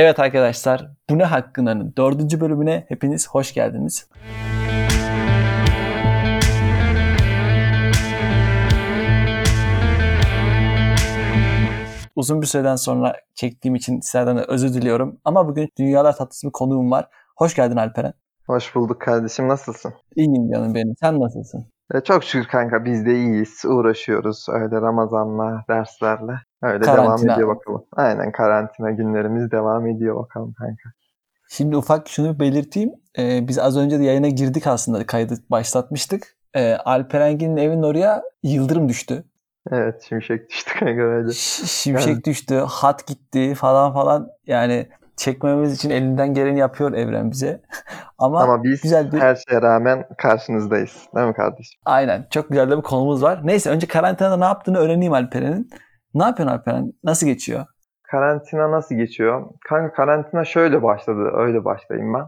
Evet arkadaşlar, Bu Ne Hakkında'nın dördüncü bölümüne hepiniz hoş geldiniz. Uzun bir süreden sonra çektiğim için sizlerden de özür diliyorum. Ama bugün dünyalar tatlısı bir konuğum var. Hoş geldin Alperen. Hoş bulduk kardeşim. Nasılsın? İyiyim canım benim. Sen nasılsın? E, çok şükür kanka biz de iyiyiz. Uğraşıyoruz öyle Ramazan'la, derslerle. Öyle Karantina. devam ediyor bakalım. Aynen karantina günlerimiz devam ediyor bakalım kanka. Şimdi ufak şunu belirteyim. Ee, biz az önce de yayına girdik aslında. Kaydı başlatmıştık. Ee, Alperengin'in evinin oraya yıldırım düştü. Evet şimşek düştü kanka öyle. Ş- Şimşek düştü, hat gitti falan falan. Yani çekmememiz için elinden geleni yapıyor evren bize. Ama, Ama biz güzel bir her şeye rağmen karşınızdayız. Değil mi kardeşim? aynen çok güzel de bir konumuz var. Neyse önce karantinada ne yaptığını öğreneyim Alperen'in. Ne yapıyorsun Alperen? Nasıl geçiyor? Karantina nasıl geçiyor? Kanka karantina şöyle başladı. Öyle başlayayım ben.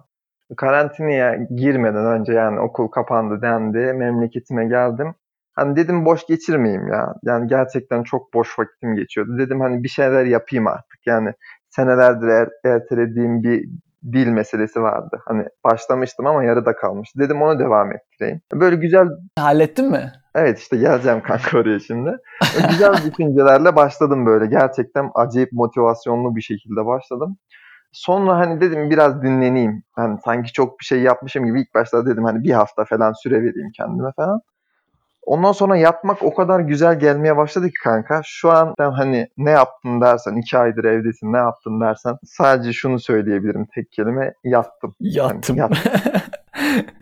Karantinaya girmeden önce yani okul kapandı dendi. Memleketime geldim. Hani dedim boş geçirmeyeyim ya. Yani gerçekten çok boş vakitim geçiyordu. Dedim hani bir şeyler yapayım artık. Yani senelerdir er- ertelediğim bir dil meselesi vardı. Hani başlamıştım ama yarıda kalmıştı. Dedim onu devam ettireyim. Böyle güzel Hallettin mi? Evet işte geleceğim kanka oraya şimdi. Güzel düşüncelerle başladım böyle. Gerçekten acayip motivasyonlu bir şekilde başladım. Sonra hani dedim biraz dinleneyim. Hani sanki çok bir şey yapmışım gibi ilk başta dedim hani bir hafta falan süre vereyim kendime falan. Ondan sonra yatmak o kadar güzel gelmeye başladı ki kanka. Şu an sen hani ne yaptın dersen, iki aydır evdesin ne yaptın dersen sadece şunu söyleyebilirim tek kelime yattım. Yattım. Yani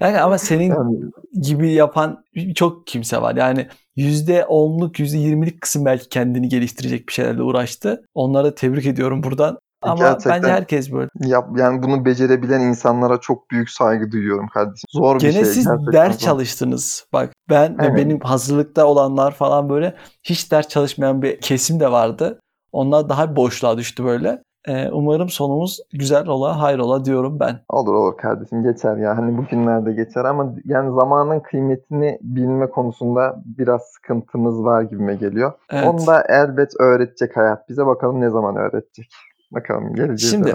Yani ama senin Yani gibi yapan çok kimse var. Yani %10'luk, %20'lik kısım belki kendini geliştirecek bir şeylerle uğraştı. Onları tebrik ediyorum buradan. Ama Gerçekten. bence herkes böyle. yap, yani bunu becerebilen insanlara çok büyük saygı duyuyorum kardeşim. Zor bir Gene şey. siz gerçekten ders zor. çalıştınız. Bak ben ve Evet. benim hazırlıkta olanlar falan böyle hiç ders çalışmayan bir kesim de vardı. Onlar daha boşluğa düştü böyle. Ee, umarım sonumuz güzel ola, hayrola diyorum ben. Olur olur kardeşim geçer ya. Hani bugünlerde geçer ama yani zamanın kıymetini bilme konusunda biraz sıkıntımız var gibime geliyor. Evet. Onu da elbet öğretecek hayat bize. Bakalım ne zaman öğretecek. Bakalım geleceğiz. Şimdi-.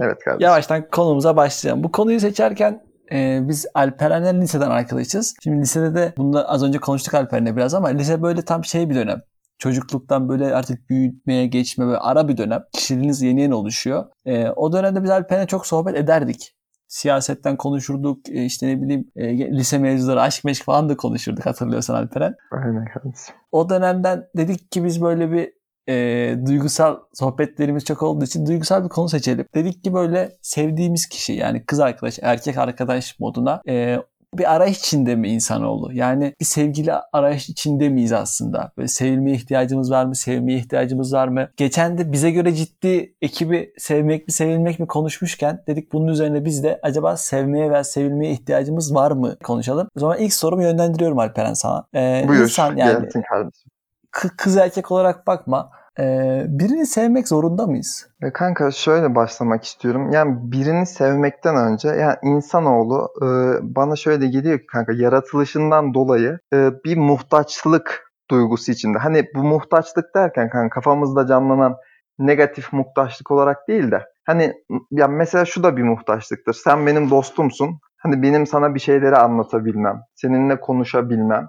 Evet kardeşim. Yavaştan konumuza başlayalım. Bu konuyu seçerken e, biz Alperen'le liseden arkadaşız. Şimdi lisede de bunda az önce konuştuk Alperen'le biraz ama lise böyle tam şey bir dönem. Çocukluktan böyle artık büyütmeye geçme böyle ara bir dönem. Kişiliğiniz yeni yeni oluşuyor. E, o dönemde biz Alperen'le çok sohbet ederdik. Siyasetten konuşurduk. e, işte ne bileyim e, lise mevzuları, aşk meşk falan da konuşurduk hatırlıyorsan Alperen. Aynen kardeşim. O dönemden dedik ki biz böyle bir e, duygusal sohbetlerimiz çok olduğu için duygusal bir konu seçelim. Dedik ki böyle sevdiğimiz kişi yani kız arkadaş, erkek arkadaş moduna e, bir arayış içinde mi insanoğlu? Yani bir sevgili arayış içinde miyiz aslında? Böyle sevilmeye ihtiyacımız var mı? Sevmeye ihtiyacımız var mı? Geçen de bize göre ciddi ekibi sevmek mi sevilmek mi konuşmuşken dedik bunun üzerine biz de acaba sevmeye veya sevilmeye ihtiyacımız var mı konuşalım. O zaman ilk sorumu yönlendiriyorum Alperen sana. Ee, Buyur. insan yani Gelsin kardeşim. Kı- kız erkek olarak bakma. Ee, birini sevmek zorunda mıyız? E, Kanka şöyle başlamak istiyorum. Yani birini sevmekten önce yani insanoğlu e, bana şöyle geliyor ki kanka yaratılışından dolayı e, bir muhtaçlık duygusu içinde. Hani bu muhtaçlık derken kanka kafamızda canlanan negatif muhtaçlık olarak değil de hani ya mesela şu da bir muhtaçlıktır. Sen benim dostumsun. Hani benim sana bir şeyleri anlatabilmem, seninle konuşabilmem.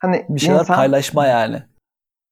Hani Bir şeyler insan- paylaşma yani.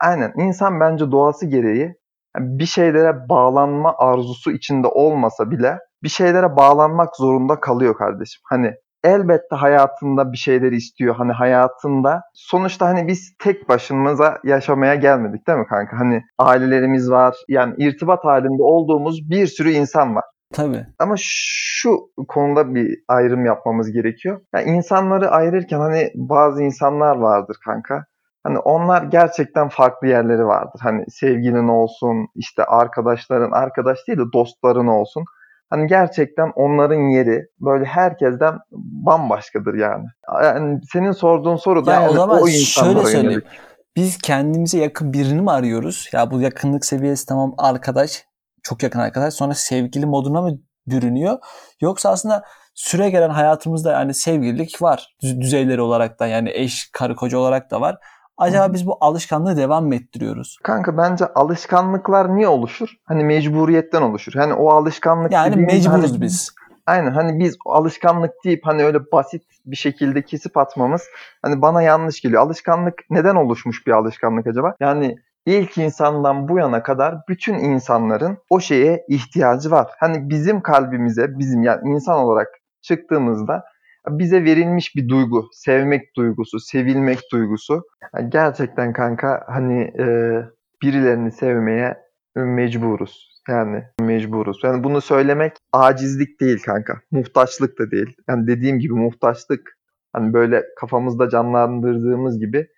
Aynen. İnsan bence doğası gereği bir şeylere bağlanma arzusu içinde olmasa bile bir şeylere bağlanmak zorunda kalıyor kardeşim. Hani elbette hayatında bir şeyler istiyor. Hani hayatında sonuçta hani biz tek başımıza yaşamaya gelmedik değil mi kanka? Hani ailelerimiz var. Yani irtibat halinde olduğumuz bir sürü insan var. Tabii. Ama şu konuda bir ayrım yapmamız gerekiyor. Yani insanları ayırırken hani bazı insanlar vardır kanka. Hani onlar gerçekten farklı yerleri vardır. Hani sevgilin olsun, işte arkadaşların, arkadaş değil de dostların olsun. Hani gerçekten onların yeri böyle herkesten bambaşkadır yani. Yani senin sorduğun soru da Ya o yani zaman o şöyle insanlara söyleyeyim. yönelik. Biz kendimize yakın birini mi arıyoruz? Ya bu yakınlık seviyesi tamam arkadaş, çok yakın arkadaş sonra sevgili moduna mı bürünüyor? Yoksa aslında süre gelen hayatımızda yani sevgililik var. Düz- düzeyleri olarak da yani eş, karı, koca olarak da var. Acaba biz bu alışkanlığı devam mı ettiriyoruz? Kanka bence alışkanlıklar niye oluşur? Hani mecburiyetten oluşur. Hani o alışkanlık Yani dediğimiz mecburuz hani- biz. Aynen hani biz o alışkanlık deyip hani öyle basit bir şekilde kesip atmamız hani bana yanlış geliyor. Alışkanlık neden oluşmuş bir alışkanlık acaba? Yani ilk insandan bu yana kadar bütün insanların o şeye ihtiyacı var. Hani bizim kalbimize, bizim yani insan olarak çıktığımızda bize verilmiş bir duygu, sevmek duygusu, sevilmek duygusu. Yani gerçekten kanka hani e, birilerini sevmeye mecburuz. Yani mecburuz. Yani bunu söylemek acizlik değil kanka. Muhtaçlık da değil. Yani dediğim gibi muhtaçlık hani böyle kafamızda canlandırdığımız gibi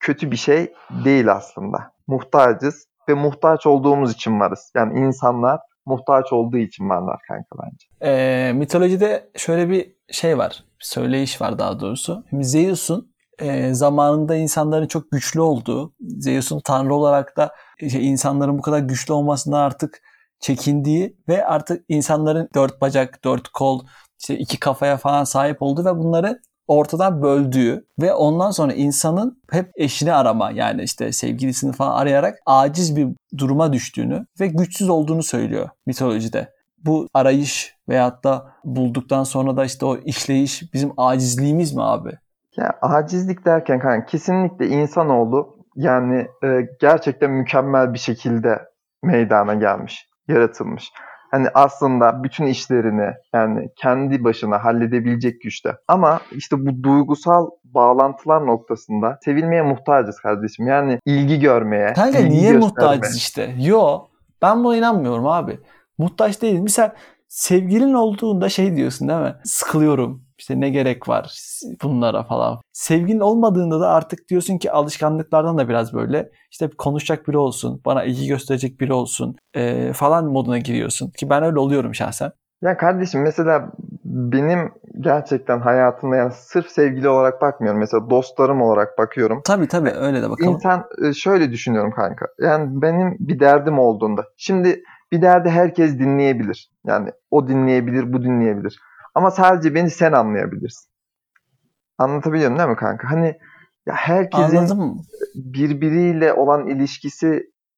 kötü bir şey değil aslında. Muhtacız ve muhtaç olduğumuz için varız. Yani insanlar muhtaç olduğu için varlar kanka bence. Ee, mitolojide şöyle bir şey var. Bir söyleyiş var daha doğrusu. Zeus'un e, zamanında insanların çok güçlü olduğu, Zeus'un tanrı olarak da işte insanların bu kadar güçlü olmasından artık çekindiği ve artık insanların dört bacak, dört kol, işte iki kafaya falan sahip olduğu ve bunları ortadan böldüğü ve ondan sonra insanın hep eşini arama yani işte sevgilisini falan arayarak aciz bir duruma düştüğünü ve güçsüz olduğunu söylüyor mitolojide. Bu arayış veyahut da bulduktan sonra da işte o işleyiş bizim acizliğimiz mi abi? Ya acizlik derken kanka kesinlikle insanoğlu yani e, gerçekten mükemmel bir şekilde meydana gelmiş, yaratılmış. Hani aslında bütün işlerini yani kendi başına halledebilecek güçte. Ama işte bu duygusal bağlantılar noktasında sevilmeye muhtacız kardeşim. Yani ilgi görmeye, Kanka ilgi niye göstermeye. muhtacız işte? Yo ben buna inanmıyorum abi. Muhtaç değiliz. Mesela sevgilin olduğunda şey diyorsun değil mi? Sıkılıyorum. İşte ne gerek var bunlara falan. Sevgilin olmadığında da artık diyorsun ki alışkanlıklardan da biraz böyle işte konuşacak biri olsun, bana ilgi gösterecek biri olsun eee, falan moduna giriyorsun. Ki ben öyle oluyorum şahsen. Ya kardeşim mesela benim gerçekten hayatımda yani sırf sevgili olarak bakmıyorum. Mesela dostlarım olarak bakıyorum. Tabii tabii öyle de bakalım. İnsan e, şöyle düşünüyorum kanka. Yani benim bir derdim olduğunda. Şimdi bir derdi herkes dinleyebilir. Yani o dinleyebilir, bu dinleyebilir. Ama sadece beni sen anlayabilirsin. Anlatabiliyorum değil mi kanka? Hani ya herkesin Anladım. birbiriyle olan ilişkisi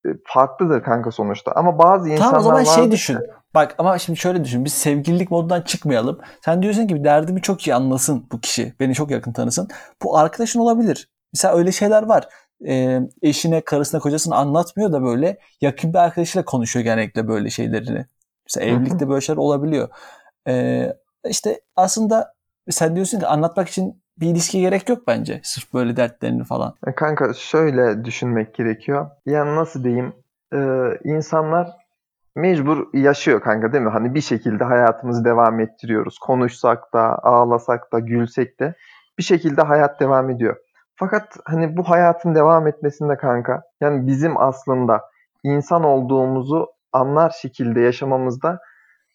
e, farklıdır kanka sonuçta. Ama bazı insanlar Tamam o zaman şey vardır düşün. Bak ama şimdi şöyle düşün. Biz sevgililik modundan çıkmayalım. Sen diyorsun ki derdimi çok iyi anlasın bu kişi. Beni çok yakın tanısın. Bu arkadaşın olabilir. Mesela öyle şeyler var. Ee, eşine, karısına, kocasına anlatmıyor da böyle yakın bir arkadaşıyla konuşuyor genellikle böyle şeylerini. Mesela evlilikte böyle şeyler olabiliyor. Ee, işte aslında sen diyorsun ki anlatmak için bir ilişkiye gerek yok bence. Sırf böyle dertlerini falan. Ya Kanka şöyle düşünmek gerekiyor. Yani nasıl diyeyim? Ee, insanlar mecbur yaşıyor kanka değil mi? Hani bir şekilde hayatımızı devam ettiriyoruz. Konuşsak da, ağlasak da, gülsek de bir şekilde hayat devam ediyor. Fakat hani bu hayatın devam etmesinde kanka yani bizim aslında insan olduğumuzu anlar şekilde yaşamamızda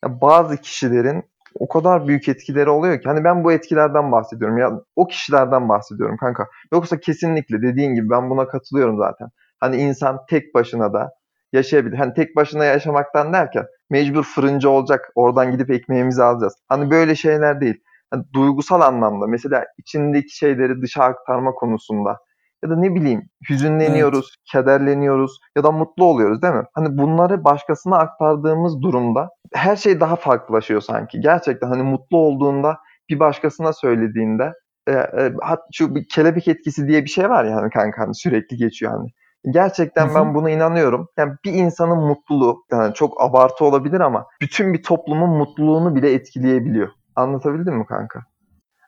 ya bazı kişilerin o kadar büyük etkileri oluyor ki hani ben bu etkilerden bahsediyorum ya o kişilerden bahsediyorum kanka. Yoksa kesinlikle dediğin gibi ben buna katılıyorum zaten. Hani insan tek başına da yaşayabilir. Hani tek başına yaşamaktan derken mecbur fırıncı olacak. Oradan gidip ekmeğimizi alacağız. Hani böyle şeyler değil. Hani duygusal anlamda mesela içindeki şeyleri dışa aktarma konusunda ya da ne bileyim hüzünleniyoruz, kederleniyoruz ya da mutlu oluyoruz değil mi? Hani bunları başkasına aktardığımız durumda her şey daha farklılaşıyor sanki. Gerçekten hani mutlu olduğunda bir başkasına söylediğinde e, e, şu bir kelebek etkisi diye bir şey var ya hani kanka hani sürekli geçiyor hani. Gerçekten ben buna inanıyorum. Yani bir insanın mutluluğu yani çok abartı olabilir ama bütün bir toplumun mutluluğunu bile etkileyebiliyor. Anlatabildim mi kanka?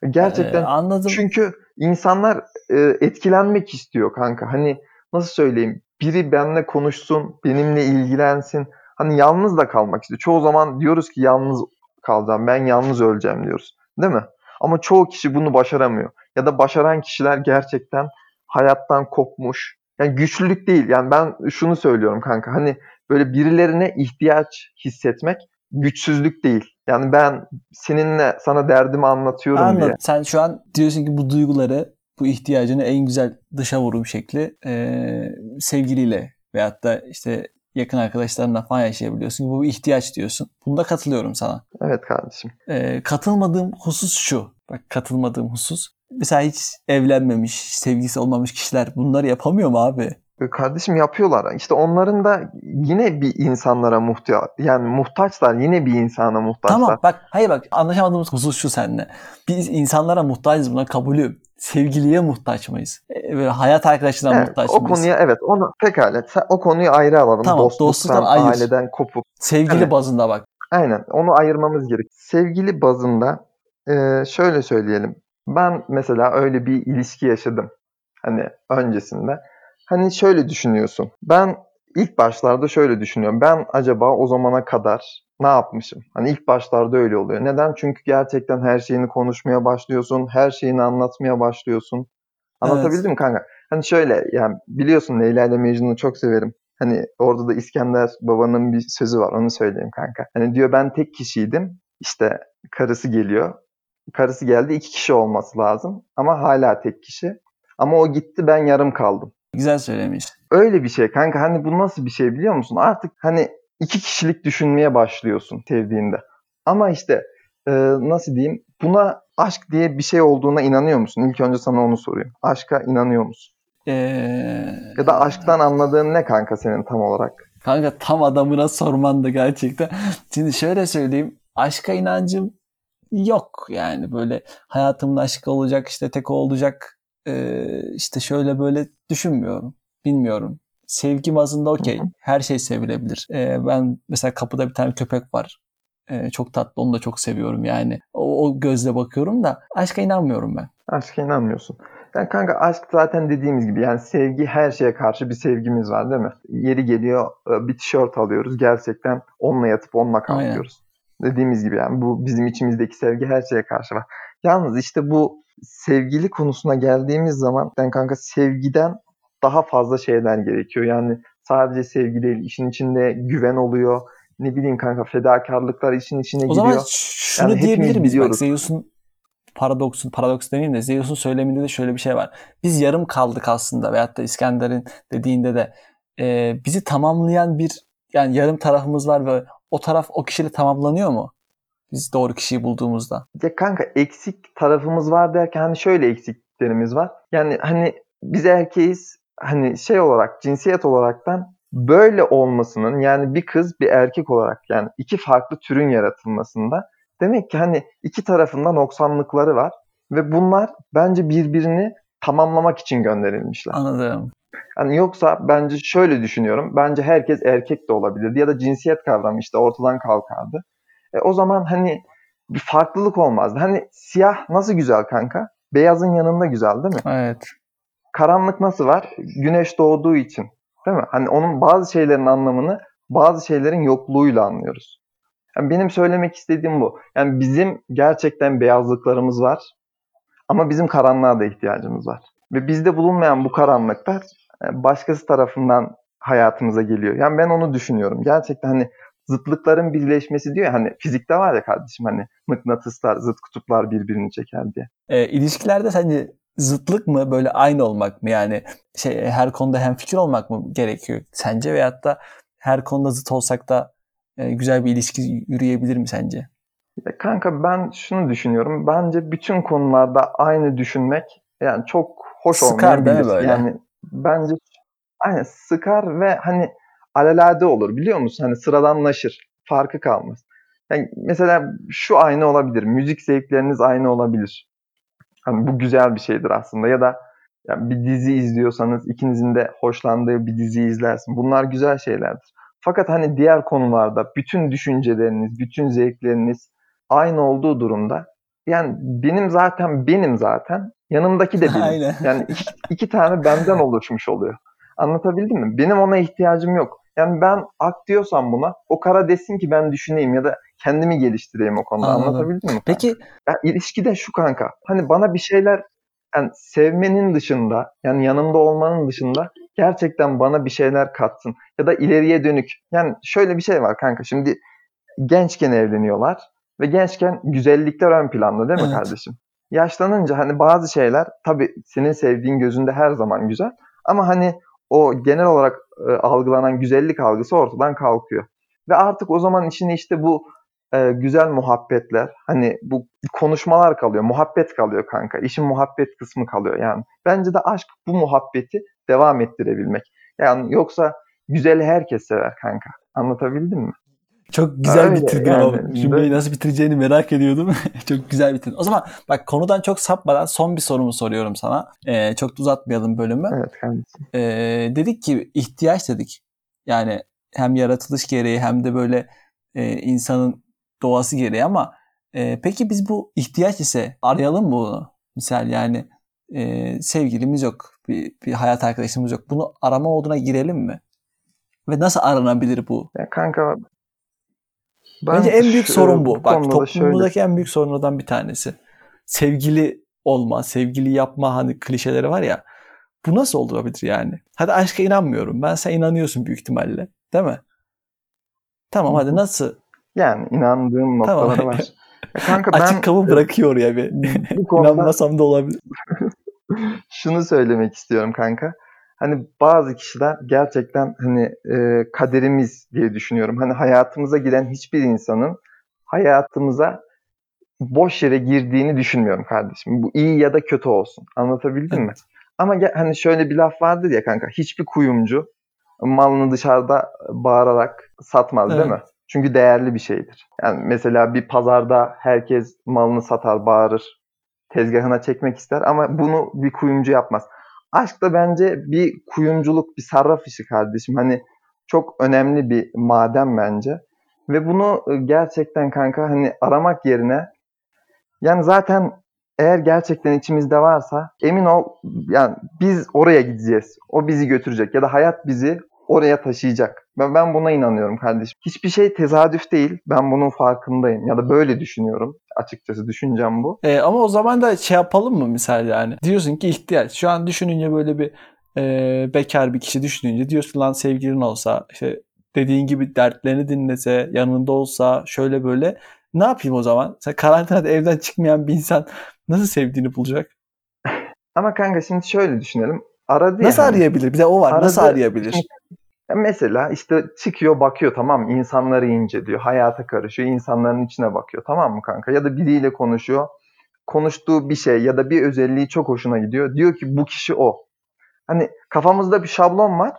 Gerçekten Ee, anladım. çünkü insanlar e, etkilenmek istiyor kanka. Hani nasıl söyleyeyim? Biri benimle konuşsun, benimle ilgilensin. Hani yalnız da kalmak istiyor. Çoğu zaman diyoruz ki yalnız kalacağım, ben yalnız öleceğim diyoruz. Değil mi? Ama çoğu kişi bunu başaramıyor. Ya da başaran kişiler gerçekten hayattan kopmuş. Yani güçlülük değil. Yani ben şunu söylüyorum kanka. Hani böyle birilerine ihtiyaç hissetmek güçsüzlük değil. Yani ben seninle sana derdimi anlatıyorum Anladım. diye. Sen şu an diyorsun ki bu duyguları, bu ihtiyacını en güzel dışa vurum şekli eee, sevgiliyle veyahut da işte yakın arkadaşlarınla falan yaşayabiliyorsun. Bu bir ihtiyaç diyorsun. Bunda katılıyorum sana. Evet kardeşim. Eee, katılmadığım husus şu. Bak katılmadığım husus. Mesela hiç evlenmemiş, sevgisi olmamış kişiler bunları yapamıyor mu abi? E, Kardeşim yapıyorlar. İşte onların da yine bir insanlara muhtaç yani muhtaçlar. Yine bir insana muhtaçlar. Tamam bak hayır bak anlaşamadığımız husus şu seninle. Biz insanlara muhtacız buna kabulüm. Sevgiliye muhtaç mıyız? E, Böyle hayat arkadaşına Evet, muhtaç o mıyız? konuya evet onu pekala sen o konuyu ayrı alalım. Tamam, Dostluktan, dostluktan ayır. aileden kopup. Sevgili Evet. bazında bak. Aynen onu ayırmamız gerek. Sevgili bazında e, şöyle söyleyelim. Ben mesela öyle bir ilişki yaşadım. Hani öncesinde. Hani şöyle düşünüyorsun. Ben ilk başlarda şöyle düşünüyorum. Ben acaba o zamana kadar ne yapmışım? Hani ilk başlarda öyle oluyor. Neden? Çünkü gerçekten her şeyini konuşmaya başlıyorsun. Her şeyini anlatmaya başlıyorsun. Anlatabildim mi kanka? Hani şöyle yani biliyorsun Leyla ile Mecnun'u çok severim. Hani orada da İskender babanın bir sözü var onu söyleyeyim kanka. Hani diyor ben tek kişiydim. İşte karısı geliyor. Karısı geldi iki kişi olması lazım. Ama hala tek kişi. Ama o gitti ben yarım kaldım. Güzel söylemiş. Öyle bir şey kanka hani bu nasıl bir şey biliyor musun? Artık hani iki kişilik düşünmeye başlıyorsun sevdiğinde. Ama işte e, nasıl diyeyim buna aşk diye bir şey olduğuna inanıyor musun? İlk önce sana onu soruyorum. Aşka inanıyor musun? Ee, Ya da aşktan anladığın ne kanka senin tam olarak? Kanka tam adamına sorman da gerçekten. Şimdi şöyle söyleyeyim. Aşka inancım yok yani böyle hayatımda aşk olacak işte tek olacak ee, işte şöyle böyle düşünmüyorum. Bilmiyorum. Sevgi bazında okey. Her şey sevilebilir. Ee, ben mesela kapıda bir tane köpek var. Ee, çok tatlı onu da çok seviyorum yani. O, o gözle bakıyorum da aşka inanmıyorum ben. Aşka inanmıyorsun. Yani kanka aşk zaten dediğimiz gibi yani sevgi her şeye karşı bir sevgimiz var değil mi? Yeri geliyor e, bir tişört alıyoruz gerçekten onunla yatıp onunla kalkıyoruz. Dediğimiz gibi yani bu bizim içimizdeki sevgi her şeye karşı var. Yalnız işte bu sevgili konusuna geldiğimiz zaman yani kanka sevgiden daha fazla şeyler gerekiyor. Yani sadece sevgi değil işin içinde güven oluyor. Ne bileyim kanka fedakarlıklar işin içine O giriyor. zaman şunu Yani diyebilir miyiz? Bak. Zeus'un paradoksun, paradoks demeyeyim de Zeus'un söyleminde de şöyle bir şey var. Biz yarım kaldık aslında veyahut da İskender'in dediğinde de e, bizi tamamlayan bir yani yarım tarafımız var ve o taraf o kişiyle tamamlanıyor mu? Biz doğru kişiyi bulduğumuzda. Ya kanka eksik tarafımız var derken hani şöyle eksiklerimiz var. Yani hani biz erkeğiz hani şey olarak cinsiyet olaraktan böyle olmasının yani bir kız bir erkek olarak yani iki farklı türün yaratılmasında demek ki hani iki tarafında noksanlıkları var ve bunlar bence birbirini tamamlamak için gönderilmişler. Anladım. Hani yoksa bence şöyle düşünüyorum. Bence herkes erkek de olabilirdi ya da cinsiyet kavramı işte ortadan kalkardı. E, o zaman hani bir farklılık olmazdı. Hani siyah nasıl güzel kanka? Beyazın yanında güzel değil mi? Evet. Karanlık nasıl var? Güneş doğduğu için. Değil mi? Hani onun bazı şeylerin anlamını bazı şeylerin yokluğuyla anlıyoruz. Yani benim söylemek istediğim bu. Yani bizim gerçekten beyazlıklarımız var. Ama bizim karanlığa da ihtiyacımız var. Ve bizde bulunmayan bu karanlıklar e, başkası tarafından hayatımıza geliyor. Yani ben onu düşünüyorum. Gerçekten hani zıtlıkların birleşmesi diyor ya hani fizikte var ya kardeşim hani mıknatıslar, zıt kutuplar birbirini çeker diye. E, ilişkilerde sence zıtlık mı böyle aynı olmak mı yani şey her konuda hemfikir olmak mı gerekiyor sence veyahut da her konuda zıt olsak da e, güzel bir ilişki yürüyebilir mi sence? Ya kanka ben şunu düşünüyorum. Bence bütün konularda aynı düşünmek yani çok hoş Sıkar değil mi böyle? Yani bence aynen sıkar ve hani alelade olur biliyor musun? Hani sıradanlaşır. Farkı kalmaz. Yani mesela şu aynı olabilir. Müzik zevkleriniz aynı olabilir. Hani bu güzel bir şeydir aslında. Ya da yani bir dizi izliyorsanız ikinizin de hoşlandığı bir dizi izlersin. Bunlar güzel şeylerdir. Fakat hani diğer konularda bütün düşünceleriniz, bütün zevkleriniz aynı olduğu durumda yani benim zaten benim zaten yanımdaki de benim. Aynen. Yani iki, iki tane benden oluşmuş oluyor. Anlatabildim mi? Benim ona ihtiyacım yok. Yani ben ak diyorsam buna o kara desin ki ben düşüneyim ya da kendimi geliştireyim o konuda. Anladım. Anlatabildim mi? Peki Ya ilişkide şu kanka. Hani bana bir şeyler yani sevmenin dışında yani yanımda olmanın dışında gerçekten bana bir şeyler katsın. Ya da ileriye dönük. Yani şöyle bir şey var kanka. Şimdi gençken evleniyorlar ve gençken güzellikler ön planda değil mi Evet. kardeşim? Yaşlanınca hani bazı şeyler tabii senin sevdiğin gözünde her zaman güzel ama hani o genel olarak e, algılanan güzellik algısı ortadan kalkıyor. Ve artık o zaman içine işte bu e, güzel muhabbetler. Hani bu konuşmalar kalıyor. Muhabbet kalıyor kanka. İşin muhabbet kısmı kalıyor yani. Bence de aşk bu muhabbeti devam ettirebilmek. Yani yoksa güzel herkes sever kanka. Anlatabildim mi? Çok güzel Öyle bitirdin yani. ama cümleyi nasıl bitireceğini merak ediyordum. çok güzel bitirdin. O zaman bak konudan çok sapmadan son bir sorumu soruyorum sana. Ee, çok da uzatmayalım bölümü. Evet kardeşim. Ee, dedik ki ihtiyaç dedik. Yani hem yaratılış gereği hem de böyle e, insanın doğası gereği ama e, peki biz bu ihtiyaç ise arayalım mı bunu? Misal yani e, sevgilimiz yok, bir, bir hayat arkadaşımız yok. Bunu arama moduna girelim mi? Ve nasıl aranabilir bu? Ya kanka ben Bence en büyük şu- sorun bu. Bak şöyle- toplumumuzdaki en büyük sorunlardan bir tanesi. Sevgili olma, sevgili yapma hani klişeleri var ya. Bu nasıl olabilir yani? Hadi aşka inanmıyorum. Ben sen inanıyorsun büyük ihtimalle. Değil mi? Tamam Hı hı. hadi nasıl? Yani inandığım Tamam. noktaları var. Ya kanka ben Açık kapı bırakıyor oraya bir. bu konuda İnanmasam da olabilir. şunu söylemek istiyorum kanka. Hani bazı kişiler gerçekten hani e, kaderimiz diye düşünüyorum. Hani hayatımıza giren hiçbir insanın hayatımıza boş yere girdiğini düşünmüyorum kardeşim. Bu iyi ya da kötü olsun. Anlatabildim mi? Ama hani şöyle bir laf vardır ya kanka. Hiçbir kuyumcu malını dışarıda bağırarak satmaz değil Evet. mi? Çünkü değerli bir şeydir. Yani mesela bir pazarda herkes malını satar, bağırır, tezgahına çekmek ister ama bunu bir kuyumcu yapmaz. Aşk da bence bir kuyumculuk, bir sarraf işi kardeşim. Hani çok önemli bir maden bence. Ve bunu e, gerçekten kanka hani aramak yerine yani zaten eğer gerçekten içimizde varsa emin ol yani biz oraya gideceğiz. O bizi götürecek ya da hayat bizi oraya taşıyacak. Ben, ben buna inanıyorum kardeşim. Hiçbir şey tesadüf değil. Ben bunun farkındayım. Ya da böyle düşünüyorum. Açıkçası düşüncem bu. E, ama o zaman da şey yapalım mı misal yani? Diyorsun ki ihtiyaç. Şu an düşününce böyle bir e, bekar bir kişi düşününce diyorsun lan sevgilin olsa işte dediğin gibi dertlerini dinlese yanında olsa şöyle böyle ne yapayım o zaman? Sen karantinada evden çıkmayan bir insan nasıl sevdiğini bulacak? Ama kanka şimdi şöyle düşünelim. Aradı Nasıl ya hani. arayabilir? Bir de o var. Nasıl Aradı- arayabilir? Ya Mesela işte çıkıyor bakıyor tamam mı? İnsanları inceliyor. Hayata karışıyor. insanların içine bakıyor. Tamam mı kanka? Ya da biriyle konuşuyor. Konuştuğu bir şey ya da bir özelliği çok hoşuna gidiyor. Diyor ki bu kişi o. Hani kafamızda bir şablon var.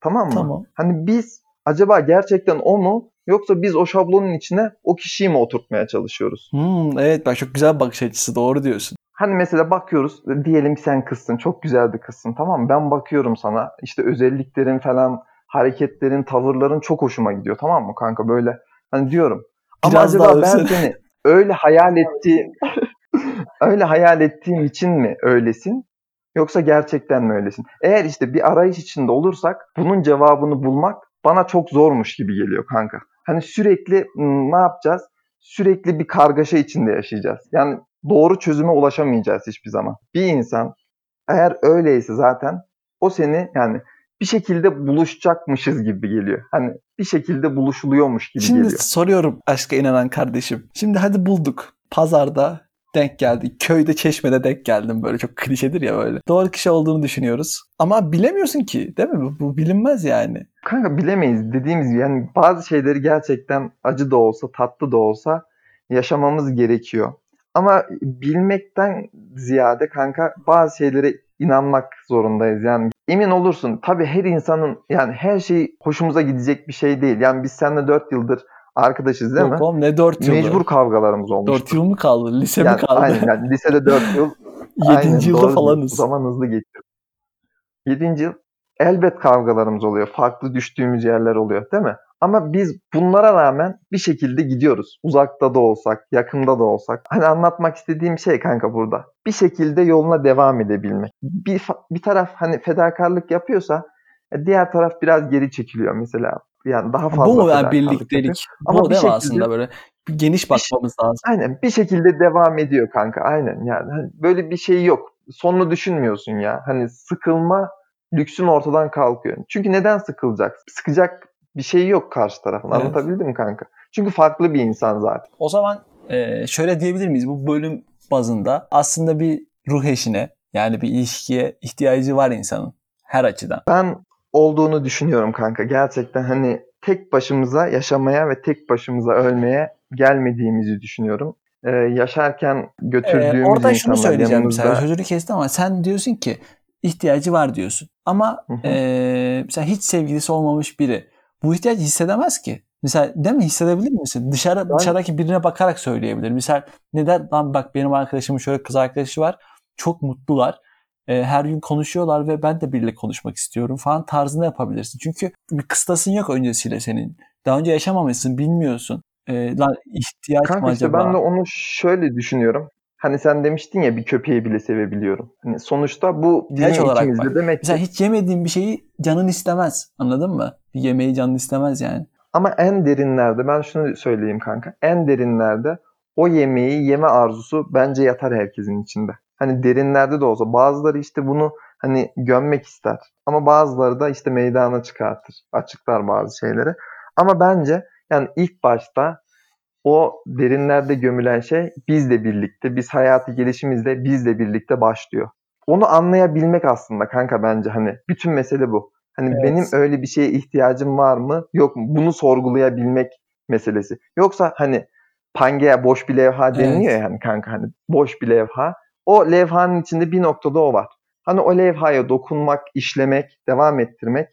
Tamam mı? Tamam. Hani biz acaba gerçekten o mu? Yoksa biz o şablonun içine o kişiyi mi oturtmaya çalışıyoruz? Hmm, evet bak çok güzel bakış açısı doğru diyorsun. Hani mesela bakıyoruz diyelim sen kızsın çok güzel bir kızsın tamam mı? Ben bakıyorum sana işte özelliklerin falan hareketlerin tavırların çok hoşuma gidiyor tamam mı kanka böyle hani diyorum. Ama Biraz acaba daha ben övsene. seni öyle hayal ettiğim öyle hayal ettiğim için mi öylesin? Yoksa gerçekten mi öylesin? Eğer işte bir arayış içinde olursak bunun cevabını bulmak bana çok zormuş gibi geliyor kanka. Hani sürekli ne yapacağız? Sürekli bir kargaşa içinde yaşayacağız. Yani doğru çözüme ulaşamayacağız hiçbir zaman. Bir insan eğer öyleyse zaten o seni yani bir şekilde buluşacakmışız gibi geliyor. Hani bir şekilde buluşuluyormuş gibi Şimdi geliyor. soruyorum aşka inanan kardeşim. Şimdi hadi bulduk. Pazarda denk geldik. Köyde çeşmede denk geldim böyle. Çok klişedir ya böyle. Doğru kişi olduğunu düşünüyoruz. Ama bilemiyorsun ki değil mi? Bu, bu bilinmez yani. Kanka bilemeyiz dediğimiz gibi yani bazı şeyleri gerçekten acı da olsa tatlı da olsa yaşamamız gerekiyor. Ama bilmekten ziyade kanka bazı şeylere inanmak zorundayız. Yani emin olursun tabii her insanın yani her şey hoşumuza gidecek bir şey değil. Yani biz seninle 4 yıldır arkadaşız değil Yok mi? oğlum ne 4 yıl? Mecbur kavgalarımız olmuştu. 4 yıl mı kaldı? Lise mi yani, kaldı? Aynen yani lisede 4 yıl 7. Aynen, yılda doğru. falanız. Zaman hızlı geçiyor. 7. yıl elbet kavgalarımız oluyor. Farklı düştüğümüz yerler oluyor değil mi? Ama biz bunlara rağmen bir şekilde gidiyoruz. Uzakta da olsak, yakında da olsak. Hani anlatmak istediğim şey kanka burada. Bir şekilde yoluna devam edebilmek. Bir, bir taraf hani fedakarlık yapıyorsa e, diğer taraf biraz geri çekiliyor mesela. Yani daha fazla Bu mu yani yapıyor. birliktelik? Ama Bu bir şekilde- aslında böyle? Bir geniş bakmamız lazım. Aynen bir şekilde devam ediyor kanka. Aynen yani hani böyle bir şey yok. Sonunu düşünmüyorsun ya. Hani sıkılma lüksün ortadan kalkıyor. Çünkü neden sıkılacak? Sıkacak bir şey yok karşı tarafın. Evet. Anlatabildim mi kanka? Çünkü farklı bir insan zaten. O zaman e, şöyle diyebilir miyiz? Bu bölüm bazında aslında bir ruh eşine yani bir ilişkiye ihtiyacı var insanın her açıdan. Ben olduğunu düşünüyorum kanka. Gerçekten hani tek başımıza yaşamaya ve tek başımıza ölmeye gelmediğimizi düşünüyorum. Ee, yaşarken götürdüğümüz Ee, orada şunu söyleyeceğim yanımızda... mesela sözünü kestim ama sen diyorsun ki ihtiyacı var diyorsun. Ama Hı hı. e, mesela hiç sevgilisi olmamış biri bu ihtiyacı hissedemez ki. Mesela değil mi hissedebilir misin? Dışarı Ben- dışarıdaki birine bakarak söyleyebilir. Misal ne der? Lan bak benim arkadaşımın şöyle kız arkadaşı var. Çok mutlular. E, her gün konuşuyorlar ve ben de biriyle konuşmak istiyorum falan tarzında yapabilirsin. Çünkü bir kıstasın yok öncesiyle senin. Daha önce yaşamamışsın, bilmiyorsun. E, lan ihtiyaç mı Kanka işte acaba? ben de onu şöyle düşünüyorum. Hani sen demiştin ya bir köpeği bile sevebiliyorum. Hani sonuçta bu bizim olarak içimizde bak. demek ki. Mesela hiç yemediğin bir şeyi canın istemez. Anladın mı? Bir yemeği canın istemez yani. Ama en derinlerde ben şunu söyleyeyim kanka. En derinlerde o yemeği yeme arzusu bence yatar herkesin içinde. Hani derinlerde de olsa bazıları işte bunu hani gömmek ister. Ama bazıları da işte meydana çıkartır. Açıklar bazı şeyleri. Ama bence yani ilk başta o derinlerde gömülen şey bizle birlikte, biz hayatı gelişimizle bizle birlikte başlıyor. Onu anlayabilmek aslında kanka bence hani bütün mesele bu. Hani Evet. benim öyle bir şeye ihtiyacım var mı yok mu? Bunu sorgulayabilmek meselesi. Yoksa hani Pangea boş bir levha deniliyor Evet. ya hani kanka hani boş bir levha. O levhanın içinde bir noktada o var. Hani o levhaya dokunmak, işlemek, devam ettirmek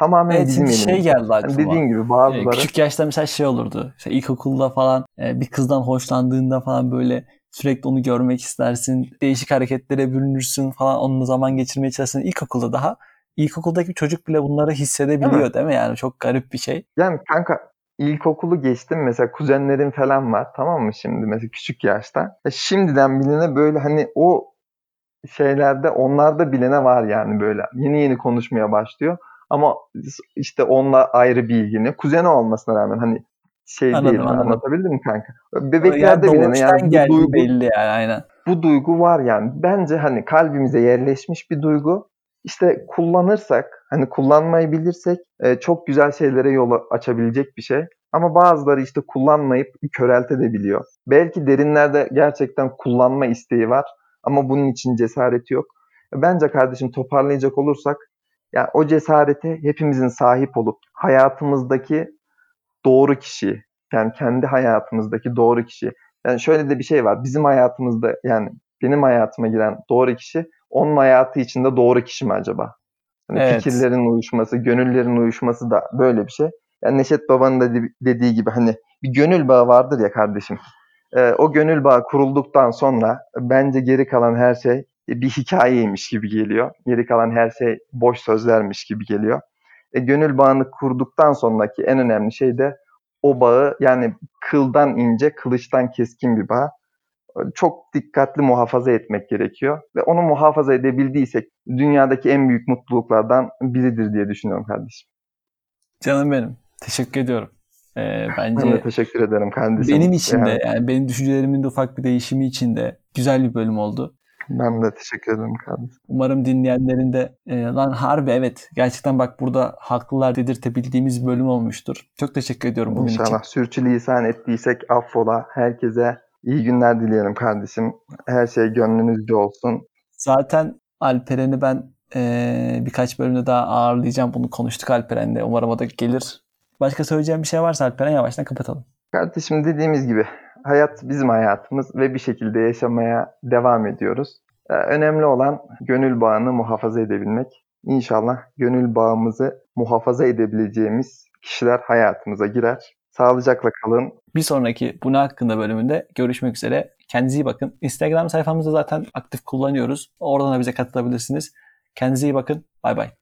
tamamen Evet bizim şey geldi Hani aklıma. dediğin gibi Ee, bazıları küçük yaşta mesela şey olurdu. İşte ilkokulda falan e, bir kızdan hoşlandığında falan böyle sürekli onu görmek istersin. Değişik hareketlere bürünürsün falan. Onunla zaman geçirmeye çalışırsın. İlkokulda daha. İlkokuldaki bir çocuk bile bunları hissedebiliyor değil mi? Yani çok garip bir şey. Yani kanka ilkokulu geçtim mesela kuzenlerim falan var tamam mı şimdi mesela küçük yaşta. E, şimdiden bilene böyle hani o şeylerde onlarda bilene var yani böyle yeni yeni konuşmaya başlıyor. Ama işte onunla ayrı bir ilgini. Kuzeni olmasına rağmen hani şey Anladım, değil anladım. anlatabildim mi kanka? Yani Bebeklerde bilene doğuştan yani bu duygu, belli yani aynen. bu duygu var yani. Bence hani kalbimize yerleşmiş bir duygu. İşte kullanırsak, hani kullanmayı bilirsek e, çok güzel şeylere yol açabilecek bir şey. Ama bazıları işte kullanmayıp köreltebiliyor. Belki derinlerde gerçekten kullanma isteği var ama bunun için cesareti yok. Bence kardeşim toparlayacak olursak yani o cesarete hepimizin sahip olup hayatımızdaki doğru kişi, yani kendi hayatımızdaki doğru kişi. Yani şöyle de bir şey var. Bizim hayatımızda yani benim hayatıma giren doğru kişi onun hayatı içinde doğru kişi mi acaba? Hani Evet. Fikirlerin uyuşması, gönüllerin uyuşması da böyle bir şey. Yani Neşet Baba'nın da de- dediği gibi hani bir gönül bağı vardır ya kardeşim. Ee, o gönül bağı kurulduktan sonra bence geri kalan her şey bir hikayeymiş gibi geliyor. Geri kalan her şey boş sözlermiş gibi geliyor. E, gönül bağını kurduktan sonraki en önemli şey de o bağı yani kıldan ince, kılıçtan keskin bir bağ. Çok dikkatli muhafaza etmek gerekiyor. Ve onu muhafaza edebildiysek dünyadaki en büyük mutluluklardan biridir diye düşünüyorum kardeşim. Canım benim. Teşekkür ediyorum. Ee, Ben de bence teşekkür ederim kardeşim. benim için de Yani yani benim düşüncelerimin de ufak bir değişimi için de güzel bir bölüm oldu. Ben de teşekkür ederim kardeşim. Umarım dinleyenlerin de e, lan harbi evet gerçekten bak burada haklılar dedirtebildiğimiz bölüm olmuştur. Çok teşekkür ediyorum bugün için. İnşallah sürçülisan ettiysek affola. Herkese iyi günler dilerim kardeşim. Her şey gönlünüzce olsun. Zaten Alperen'i ben e, birkaç bölümde daha ağırlayacağım. Bunu konuştuk Alperen'le. Umarım o da gelir. Başka söyleyeceğim bir şey varsa Alperen yavaştan kapatalım. Kardeşim dediğimiz gibi hayat bizim hayatımız ve bir şekilde yaşamaya devam ediyoruz. Ee, önemli olan gönül bağını muhafaza edebilmek. İnşallah gönül bağımızı muhafaza edebileceğimiz kişiler hayatımıza girer. Sağlıcakla kalın. Bir sonraki bu ne hakkında bölümünde görüşmek üzere. Kendinize iyi bakın. Instagram sayfamızda zaten aktif kullanıyoruz. Oradan da bize katılabilirsiniz. Kendinize iyi bakın. Bay bay.